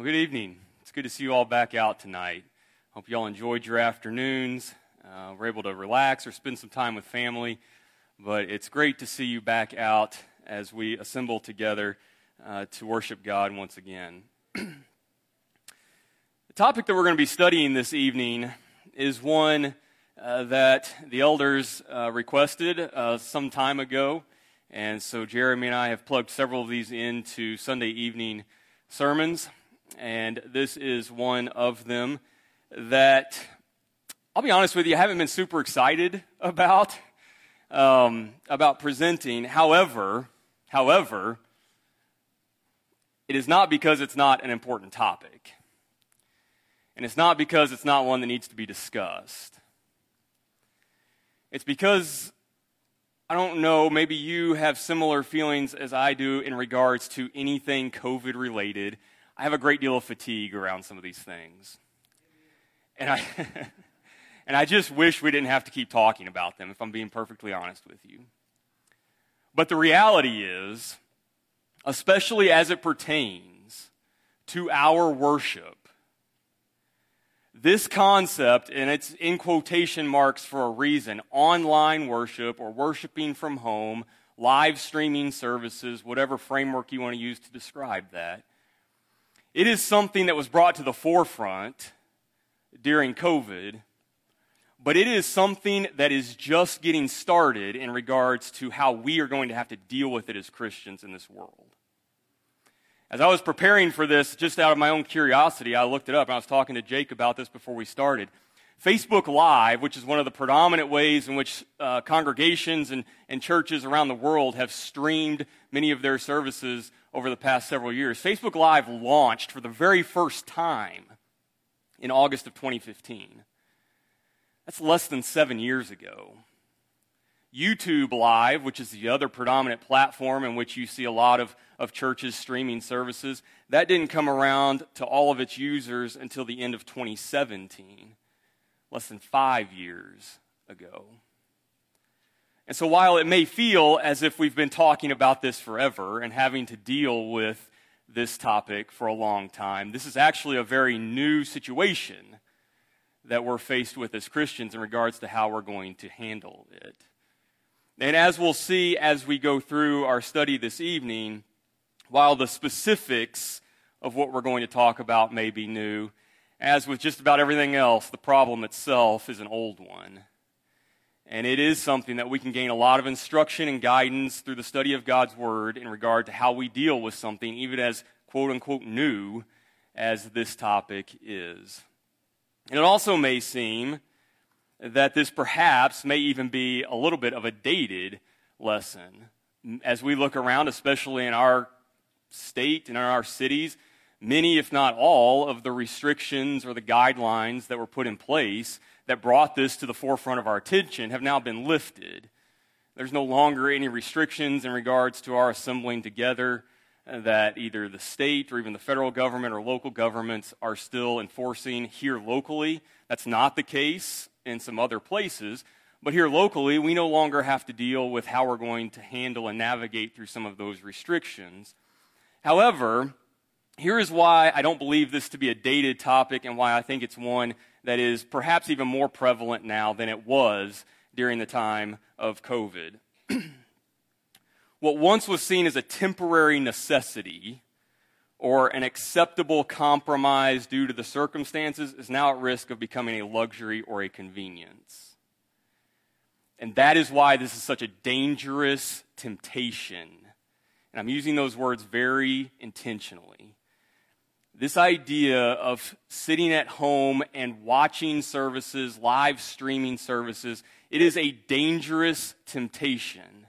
Well, good evening. It's good to see you all back out tonight. Hope you all enjoyed your afternoons. Uh, we're able to relax or spend some time with family. But it's great to see you back out as we assemble together uh, to worship God once again. the topic that we're going to be studying this evening is one uh, that the elders uh, requested uh, some time ago. And so Jeremy and I have plugged several of these into Sunday evening sermons and this is one of them that I'll be honest with you, I haven't been super excited about um, about presenting. However, however, it is not because it's not an important topic, and it's not because it's not one that needs to be discussed. It's because I don't know, maybe you have similar feelings as I do in regards to anything COVID related I have a great deal of fatigue around some of these things. And I, and I just wish we didn't have to keep talking about them, if I'm being perfectly honest with you. But the reality is, especially as it pertains to our worship, this concept, and it's in quotation marks for a reason online worship or worshiping from home, live streaming services, whatever framework you want to use to describe that, it is something that was brought to the forefront during COVID, but it is something that is just getting started in regards to how we are going to have to deal with it as Christians in this world. As I was preparing for this, just out of my own curiosity, I looked it up and I was talking to Jake about this before we started. Facebook Live, which is one of the predominant ways in which uh, congregations and, and churches around the world have streamed many of their services over the past several years. Facebook Live launched for the very first time in August of 2015. That's less than seven years ago. YouTube Live, which is the other predominant platform in which you see a lot of, of churches streaming services, that didn't come around to all of its users until the end of 2017, less than five years ago. And so while it may feel as if we've been talking about this forever and having to deal with this topic for a long time, this is actually a very new situation that we're faced with as Christians in regards to how we're going to handle it. And as we'll see as we go through our study this evening, while the specifics of what we're going to talk about may be new, as with just about everything else, the problem itself is an old one. And it is something that we can gain a lot of instruction and guidance through the study of God's Word in regard to how we deal with something, even as quote unquote new as this topic is. And it also may seem that this perhaps may even be a little bit of a dated lesson. As we look around, especially in our state and in our cities, many, if not all, of the restrictions or the guidelines that were put in place that brought this to the forefront of our attention have now been lifted. There's no longer any restrictions in regards to our assembling together uh, that either the state or even the federal government or local governments are still enforcing here locally. That's not the case in some other places. But here locally, we no longer have to deal with how we're going to handle and navigate through some of those restrictions. However, here is why I don't believe this to be a dated topic and why I think it's one that is perhaps even more prevalent now than it was during the time of COVID. what once was seen as a temporary necessity or an acceptable compromise due to the circumstances is now at risk of becoming a luxury or a convenience. And that is why this is such a dangerous temptation. And I'm using those words very intentionally this idea of sitting at home and watching services, live streaming services, it is a dangerous temptation.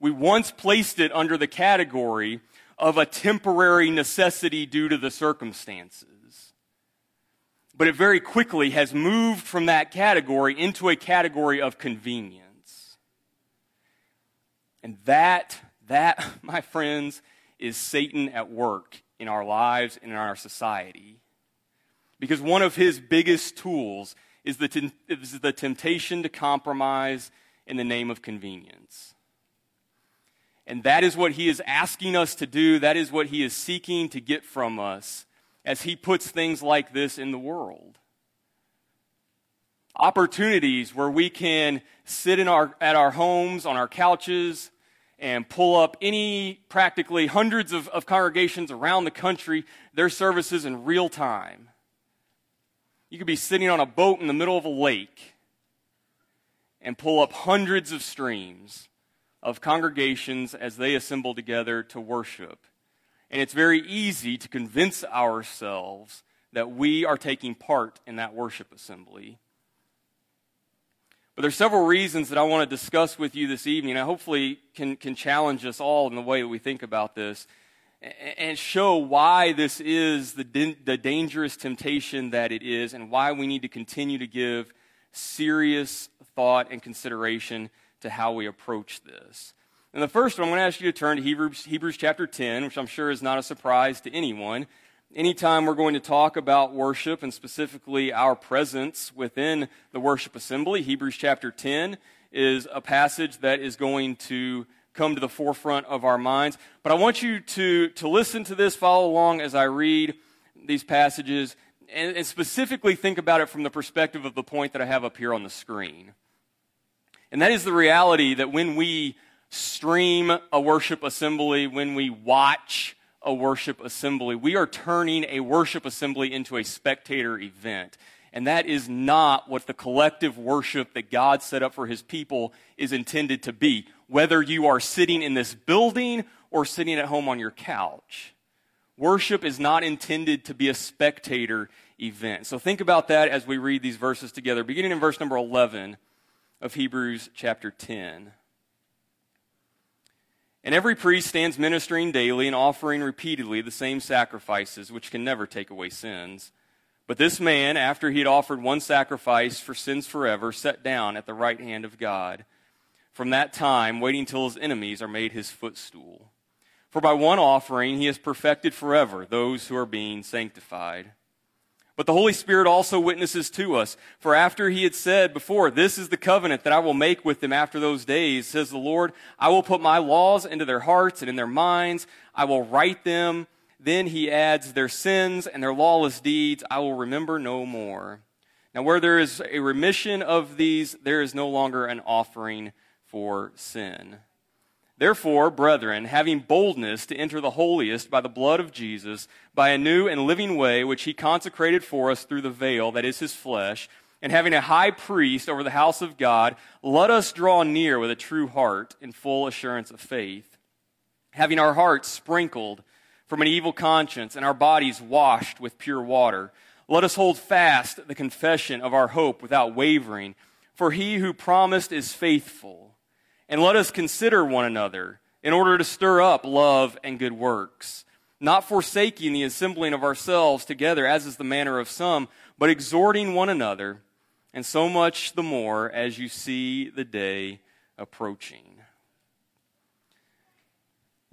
We once placed it under the category of a temporary necessity due to the circumstances. But it very quickly has moved from that category into a category of convenience. And that, that, my friends, is Satan at work in our lives and in our society. Because one of his biggest tools is the, is the temptation to compromise in the name of convenience. And that is what he is asking us to do. That is what he is seeking to get from us as He puts things like this in the world. Opportunities where we can sit in our, at our homes, on our couches, and pull up any practically hundreds of, of congregations around the country, their services in real time. You could be sitting on a boat in the middle of a lake and pull up hundreds of streams of congregations as they assemble together to worship. And it's very easy to convince ourselves that we are taking part in that worship assembly. But there's several reasons that I want to discuss with you this evening. I hopefully can, can challenge us all in the way that we think about this and show why this is the, the dangerous temptation that it is and why we need to continue to give serious thought and consideration to how we approach this. And the first one, I'm going to ask you to turn to Hebrews, Hebrews chapter 10, which I'm sure is not a surprise to anyone. Anytime we're going to talk about worship and specifically our presence within the worship assembly, Hebrews chapter 10 is a passage that is going to come to the forefront of our minds. But I want you to, to listen to this, follow along as I read these passages, and, and specifically think about it from the perspective of the point that I have up here on the screen. And that is the reality that when we stream a worship assembly, when we watch a worship assembly. We are turning a worship assembly into a spectator event. And that is not what the collective worship that God set up for his people is intended to be, whether you are sitting in this building or sitting at home on your couch. Worship is not intended to be a spectator event. So think about that as we read these verses together, beginning in verse number 11 of Hebrews chapter 10. And every priest stands ministering daily and offering repeatedly the same sacrifices, which can never take away sins. But this man, after he had offered one sacrifice for sins forever, sat down at the right hand of God. From that time, waiting till his enemies are made his footstool. For by one offering he has perfected forever those who are being sanctified. But the Holy Spirit also witnesses to us. For after he had said before, This is the covenant that I will make with them after those days, says the Lord, I will put my laws into their hearts and in their minds. I will write them. Then he adds, Their sins and their lawless deeds I will remember no more. Now, where there is a remission of these, there is no longer an offering for sin. Therefore, brethren, having boldness to enter the holiest by the blood of Jesus, by a new and living way which he consecrated for us through the veil, that is his flesh, and having a high priest over the house of God, let us draw near with a true heart in full assurance of faith, having our hearts sprinkled from an evil conscience and our bodies washed with pure water. Let us hold fast the confession of our hope without wavering, for he who promised is faithful. And let us consider one another in order to stir up love and good works, not forsaking the assembling of ourselves together, as is the manner of some, but exhorting one another, and so much the more as you see the day approaching.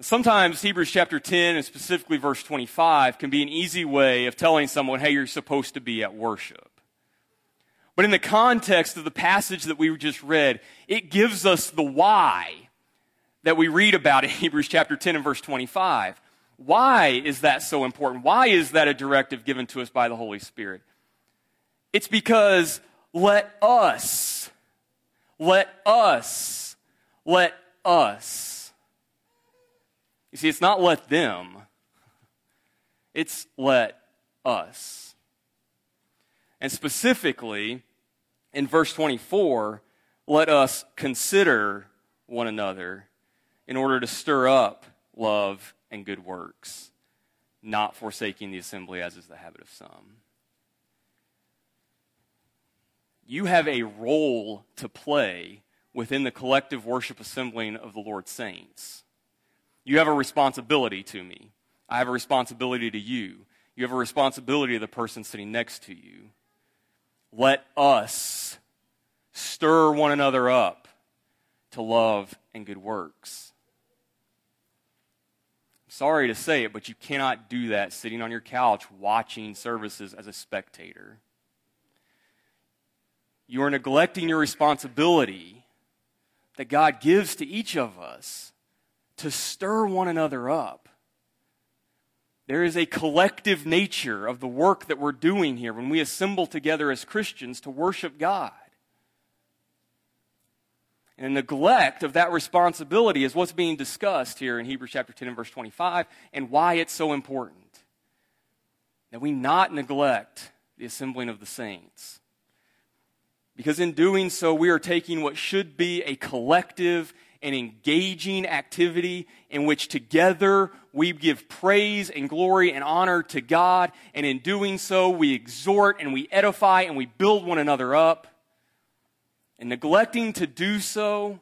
Sometimes Hebrews chapter 10 and specifically verse 25 can be an easy way of telling someone, hey, you're supposed to be at worship. But in the context of the passage that we just read, it gives us the why that we read about in Hebrews chapter 10 and verse 25. Why is that so important? Why is that a directive given to us by the Holy Spirit? It's because let us, let us, let us. You see, it's not let them, it's let us. And specifically, in verse 24, let us consider one another in order to stir up love and good works, not forsaking the assembly as is the habit of some. You have a role to play within the collective worship assembling of the Lord's saints. You have a responsibility to me. I have a responsibility to you. You have a responsibility to the person sitting next to you. Let us stir one another up to love and good works. I'm sorry to say it, but you cannot do that sitting on your couch watching services as a spectator. You are neglecting your responsibility that God gives to each of us to stir one another up. There is a collective nature of the work that we're doing here when we assemble together as Christians to worship God. And neglect of that responsibility is what's being discussed here in Hebrews chapter 10 and verse 25 and why it's so important. That we not neglect the assembling of the saints. Because in doing so, we are taking what should be a collective and engaging activity in which together we give praise and glory and honor to God. And in doing so, we exhort and we edify and we build one another up. And neglecting to do so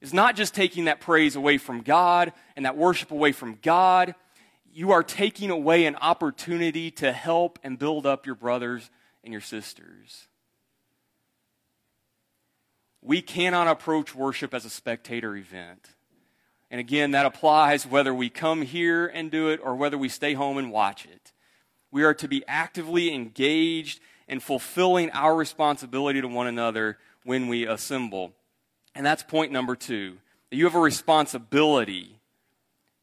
is not just taking that praise away from God and that worship away from God. You are taking away an opportunity to help and build up your brothers and your sisters. We cannot approach worship as a spectator event. And again, that applies whether we come here and do it or whether we stay home and watch it. We are to be actively engaged in fulfilling our responsibility to one another when we assemble. And that's point number two. You have a responsibility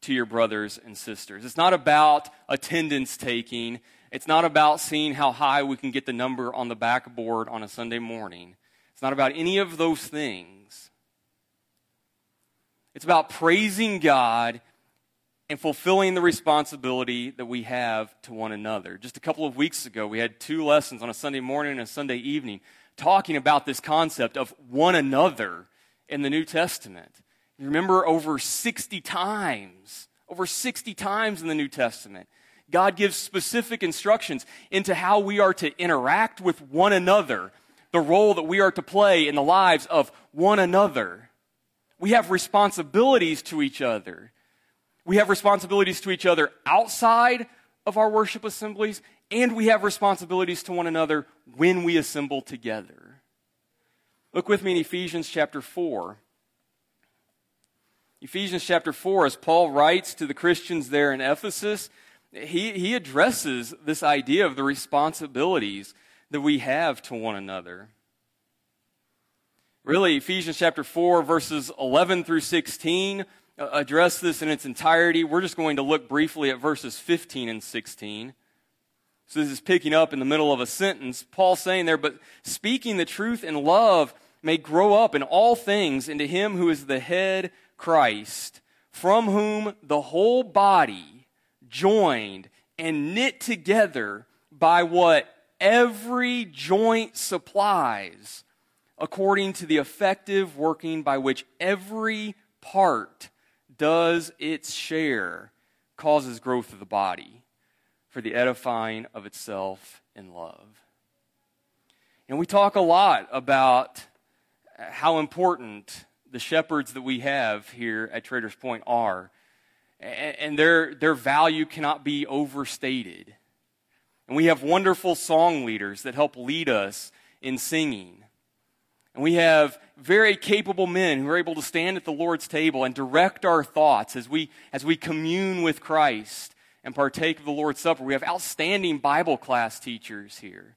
to your brothers and sisters. It's not about attendance taking. It's not about seeing how high we can get the number on the backboard on a Sunday morning. It's not about any of those things. It's about praising God and fulfilling the responsibility that we have to one another. Just a couple of weeks ago, we had two lessons on a Sunday morning and a Sunday evening talking about this concept of one another in the New Testament. You remember over 60 times, over 60 times in the New Testament, God gives specific instructions into how we are to interact with one another the role that we are to play in the lives of one another. We have responsibilities to each other. We have responsibilities to each other outside of our worship assemblies, and we have responsibilities to one another when we assemble together. Look with me in Ephesians chapter 4. Ephesians chapter 4, as Paul writes to the Christians there in Ephesus, he, he addresses this idea of the responsibilities that we have to one another. Really, Ephesians chapter 4, verses 11 through 16 uh, address this in its entirety. We're just going to look briefly at verses 15 and 16. So this is picking up in the middle of a sentence. Paul saying there, but speaking the truth in love may grow up in all things into him who is the head, Christ, from whom the whole body, joined and knit together by what every joint supplies according to the effective working by which every part does its share, causes growth of the body for the edifying of itself in love. And we talk a lot about how important the shepherds that we have here at Traders Point are. And their, their value cannot be overstated. And we have wonderful song leaders that help lead us in singing. And we have very capable men who are able to stand at the Lord's table and direct our thoughts as we, as we commune with Christ and partake of the Lord's Supper. We have outstanding Bible class teachers here.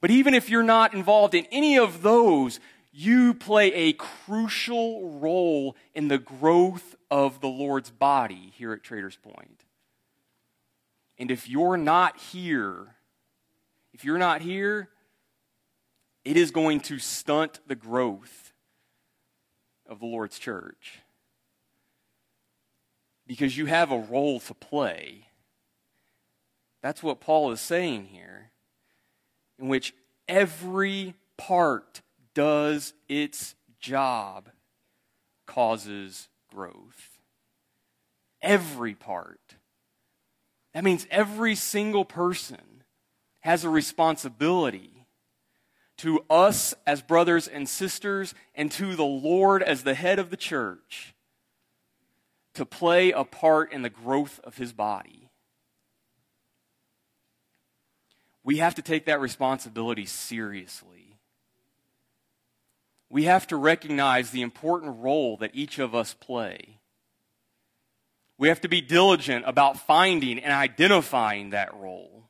But even if you're not involved in any of those, you play a crucial role in the growth of the Lord's body here at Traders Point. And if you're not here, if you're not here, it is going to stunt the growth of the Lord's church. Because you have a role to play. That's what Paul is saying here, in which every part does its job, causes growth. Every part. That means every single person has a responsibility to us as brothers and sisters and to the Lord as the head of the church to play a part in the growth of his body. We have to take that responsibility seriously. We have to recognize the important role that each of us play. We have to be diligent about finding and identifying that role.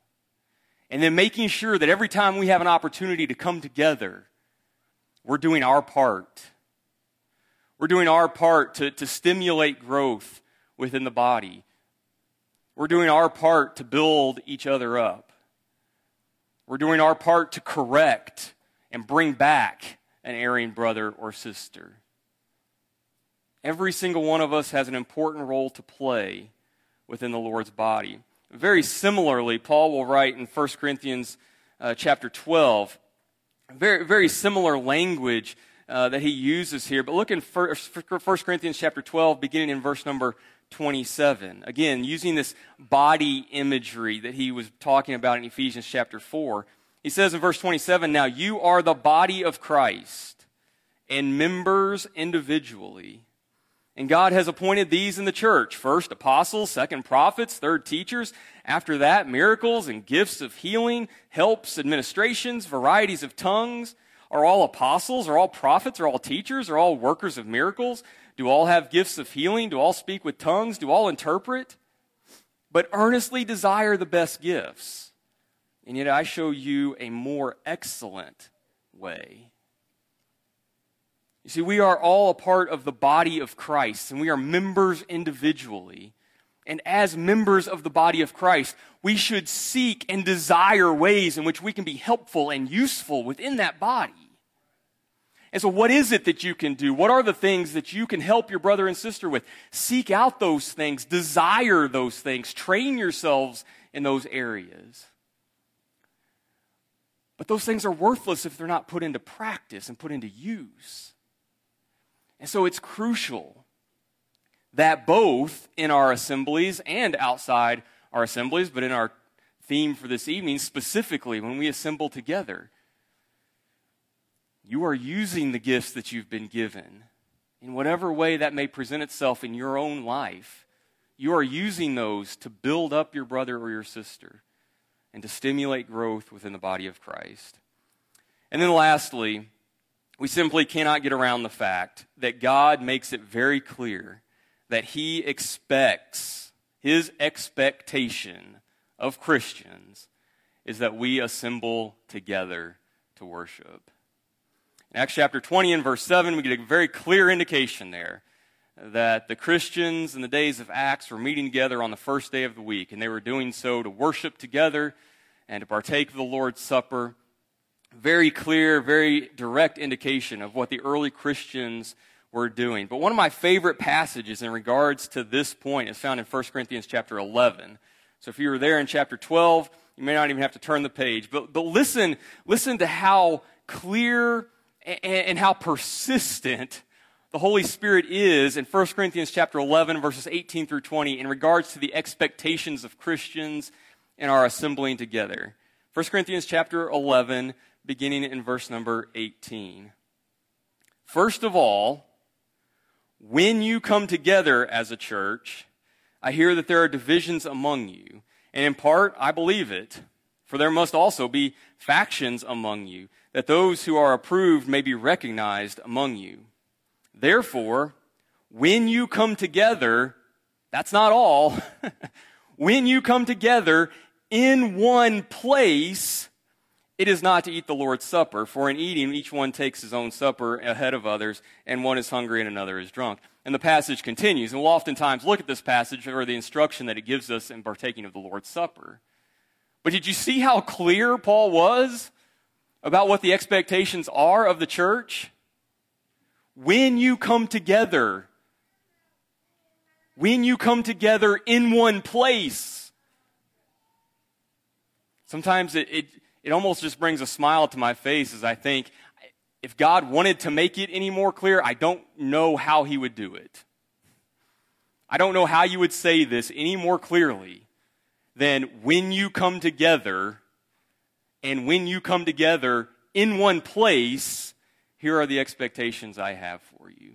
And then making sure that every time we have an opportunity to come together, we're doing our part. We're doing our part to, to stimulate growth within the body. We're doing our part to build each other up. We're doing our part to correct and bring back an erring brother or sister. Every single one of us has an important role to play within the Lord's body. Very similarly, Paul will write in 1 Corinthians uh, chapter 12, very, very similar language uh, that he uses here. But look in 1 Corinthians chapter 12, beginning in verse number 27. Again, using this body imagery that he was talking about in Ephesians chapter 4. He says in verse 27 Now you are the body of Christ and members individually. And God has appointed these in the church first apostles, second prophets, third teachers. After that, miracles and gifts of healing, helps, administrations, varieties of tongues. Are all apostles? Are all prophets? Are all teachers? Are all workers of miracles? Do all have gifts of healing? Do all speak with tongues? Do all interpret? But earnestly desire the best gifts. And yet I show you a more excellent way. You see, we are all a part of the body of Christ, and we are members individually. And as members of the body of Christ, we should seek and desire ways in which we can be helpful and useful within that body. And so, what is it that you can do? What are the things that you can help your brother and sister with? Seek out those things, desire those things, train yourselves in those areas. But those things are worthless if they're not put into practice and put into use. And so, it's crucial that both in our assemblies and outside our assemblies, but in our theme for this evening, specifically when we assemble together, you are using the gifts that you've been given in whatever way that may present itself in your own life. You are using those to build up your brother or your sister and to stimulate growth within the body of Christ. And then lastly, we simply cannot get around the fact that God makes it very clear that He expects, His expectation of Christians is that we assemble together to worship. In Acts chapter 20 and verse 7, we get a very clear indication there that the Christians in the days of Acts were meeting together on the first day of the week, and they were doing so to worship together and to partake of the Lord's Supper. Very clear, very direct indication of what the early Christians were doing. But one of my favorite passages in regards to this point is found in 1 Corinthians chapter 11. So if you were there in chapter 12, you may not even have to turn the page. But, but listen, listen to how clear and, how persistent the Holy Spirit is in 1 Corinthians chapter 11 verses 18 through 20 in regards to the expectations of Christians in our assembling together. 1 Corinthians chapter 11 beginning in verse number 18. First of all, when you come together as a church, I hear that there are divisions among you. And in part, I believe it. For there must also be factions among you that those who are approved may be recognized among you. Therefore, when you come together, that's not all. when you come together in one place, it is not to eat the Lord's Supper, for in eating, each one takes his own supper ahead of others, and one is hungry and another is drunk. And the passage continues, and we'll oftentimes look at this passage or the instruction that it gives us in partaking of the Lord's Supper. But did you see how clear Paul was about what the expectations are of the church? When you come together, when you come together in one place, sometimes it, it, it almost just brings a smile to my face as I think, if God wanted to make it any more clear, I don't know how he would do it. I don't know how you would say this any more clearly than when you come together and when you come together in one place, here are the expectations I have for you.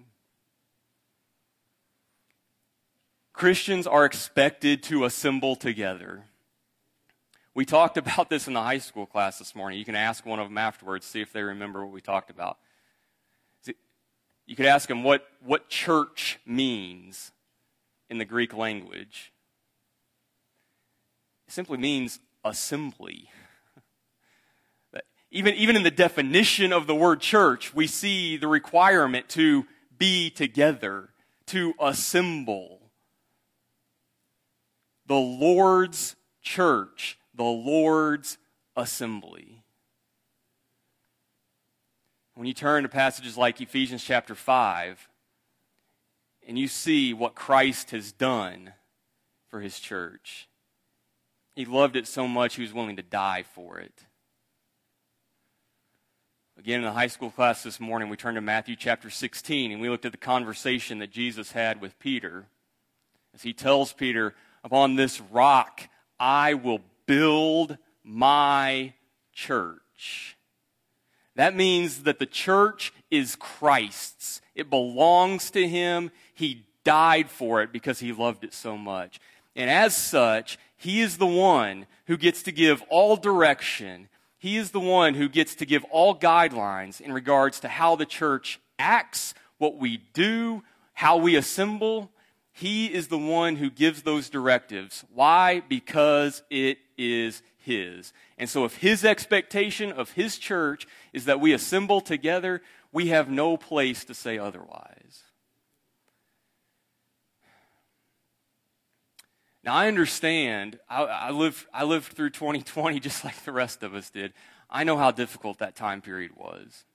Christians are expected to assemble together. We talked about this in the high school class this morning. You can ask one of them afterwards, see if they remember what we talked about. You could ask them what, what church means in the Greek language. It simply means assembly even, even in the definition of the word church, we see the requirement to be together, to assemble. the Lord's church, the Lord's assembly. When you turn to passages like Ephesians chapter 5, and you see what Christ has done for his church, he loved it so much he was willing to die for it. Again, in the high school class this morning, we turned to Matthew chapter 16 and we looked at the conversation that Jesus had with Peter. As he tells Peter, Upon this rock I will build my church. That means that the church is Christ's. It belongs to him. He died for it because he loved it so much. And as such, he is the one who gets to give all direction. He is the one who gets to give all guidelines in regards to how the church acts, what we do, how we assemble. He is the one who gives those directives. Why? Because it is His. And so, if His expectation of His church is that we assemble together, we have no place to say otherwise. Now, I understand. I, I, lived, I lived through 2020 just like the rest of us did. I know how difficult that time period was.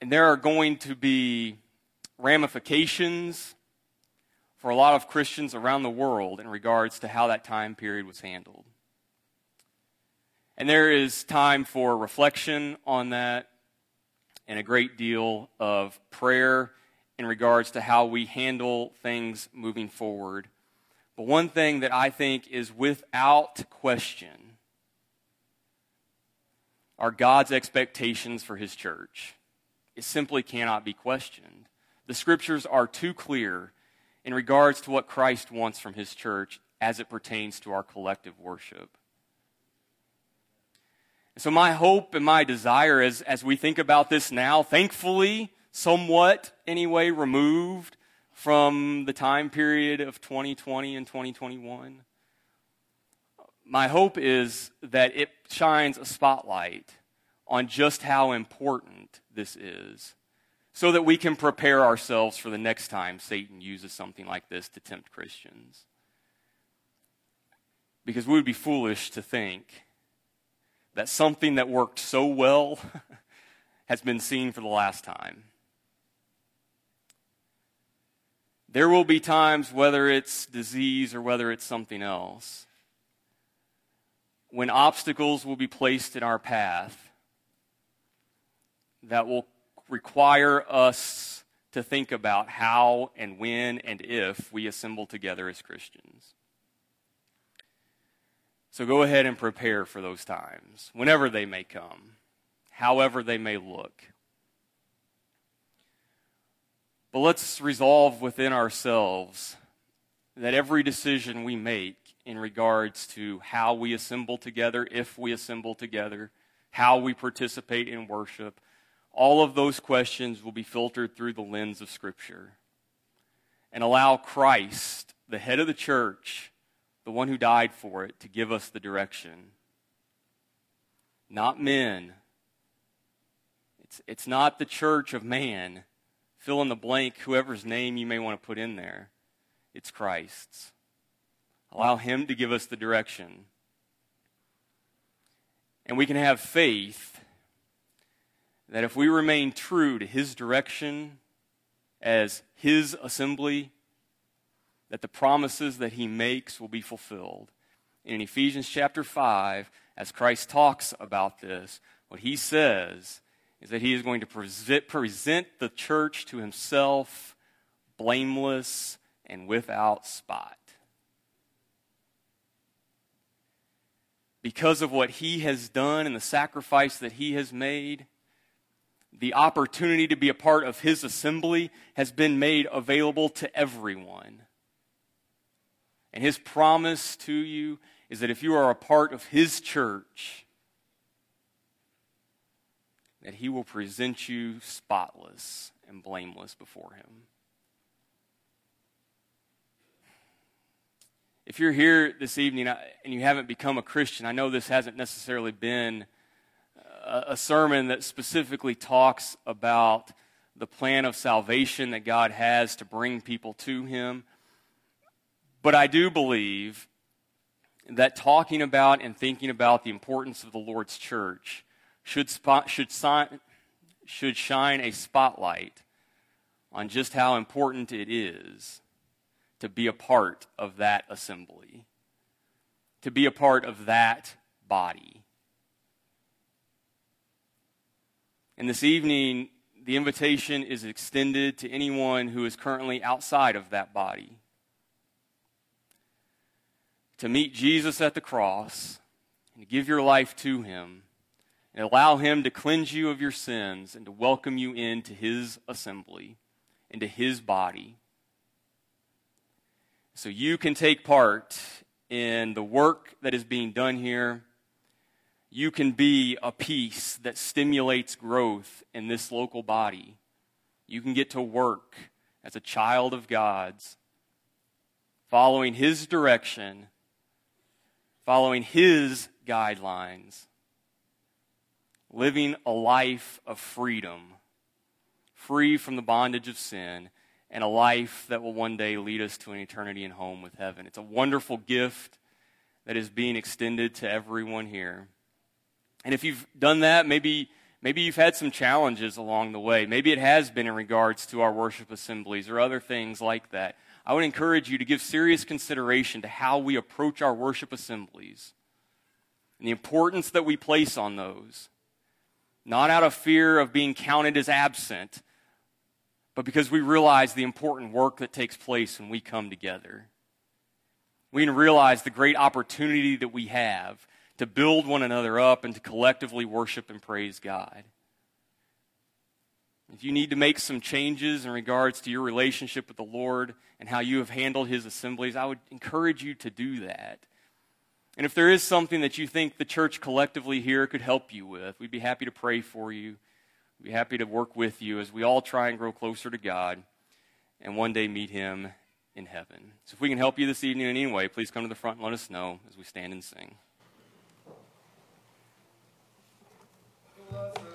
And there are going to be ramifications for a lot of Christians around the world in regards to how that time period was handled. And there is time for reflection on that and a great deal of prayer in regards to how we handle things moving forward. But one thing that I think is without question are God's expectations for His church. It simply cannot be questioned. The scriptures are too clear in regards to what Christ wants from His church as it pertains to our collective worship. And So, my hope and my desire as, as we think about this now, thankfully, somewhat, anyway, removed from the time period of 2020 and 2021. My hope is that it shines a spotlight on just how important this is so that we can prepare ourselves for the next time Satan uses something like this to tempt Christians. Because we would be foolish to think that something that worked so well has been seen for the last time. There will be times, whether it's disease or whether it's something else, when obstacles will be placed in our path that will require us to think about how and when and if we assemble together as Christians. So go ahead and prepare for those times, whenever they may come, however they may look. But let's resolve within ourselves that every decision we make in regards to how we assemble together, if we assemble together, how we participate in worship, all of those questions will be filtered through the lens of Scripture. And allow Christ, the head of the church, the one who died for it, to give us the direction. Not men. It's, it's not the church of man fill in the blank, whoever's name you may want to put in there. It's Christ's. Allow Him to give us the direction. And we can have faith that if we remain true to His direction as His assembly, that the promises that He makes will be fulfilled. In Ephesians chapter 5, as Christ talks about this, what He says is that he is going to present the church to himself blameless and without spot. Because of what he has done and the sacrifice that he has made, the opportunity to be a part of his assembly has been made available to everyone. And his promise to you is that if you are a part of his church, that he will present you spotless and blameless before him. If you're here this evening and you haven't become a Christian, I know this hasn't necessarily been a sermon that specifically talks about the plan of salvation that God has to bring people to Him. But I do believe that talking about and thinking about the importance of the Lord's church should, spot, should, should shine a spotlight on just how important it is to be a part of that assembly, to be a part of that body. And this evening, the invitation is extended to anyone who is currently outside of that body to meet Jesus at the cross and to give your life to him and allow him to cleanse you of your sins and to welcome you into his assembly, into his body. So you can take part in the work that is being done here. You can be a piece that stimulates growth in this local body. You can get to work as a child of God's, following his direction following His guidelines, living a life of freedom, free from the bondage of sin, and a life that will one day lead us to an eternity in home with heaven. It's a wonderful gift that is being extended to everyone here. And if you've done that, maybe maybe you've had some challenges along the way. Maybe it has been in regards to our worship assemblies or other things like that. I would encourage you to give serious consideration to how we approach our worship assemblies and the importance that we place on those. Not out of fear of being counted as absent, but because we realize the important work that takes place when we come together. We realize the great opportunity that we have to build one another up and to collectively worship and praise God. If you need to make some changes in regards to your relationship with the Lord and how you have handled His assemblies, I would encourage you to do that. And if there is something that you think the church collectively here could help you with, we'd be happy to pray for you. We'd be happy to work with you as we all try and grow closer to God and one day meet Him in heaven. So if we can help you this evening in any way, please come to the front and let us know as we stand and sing. Love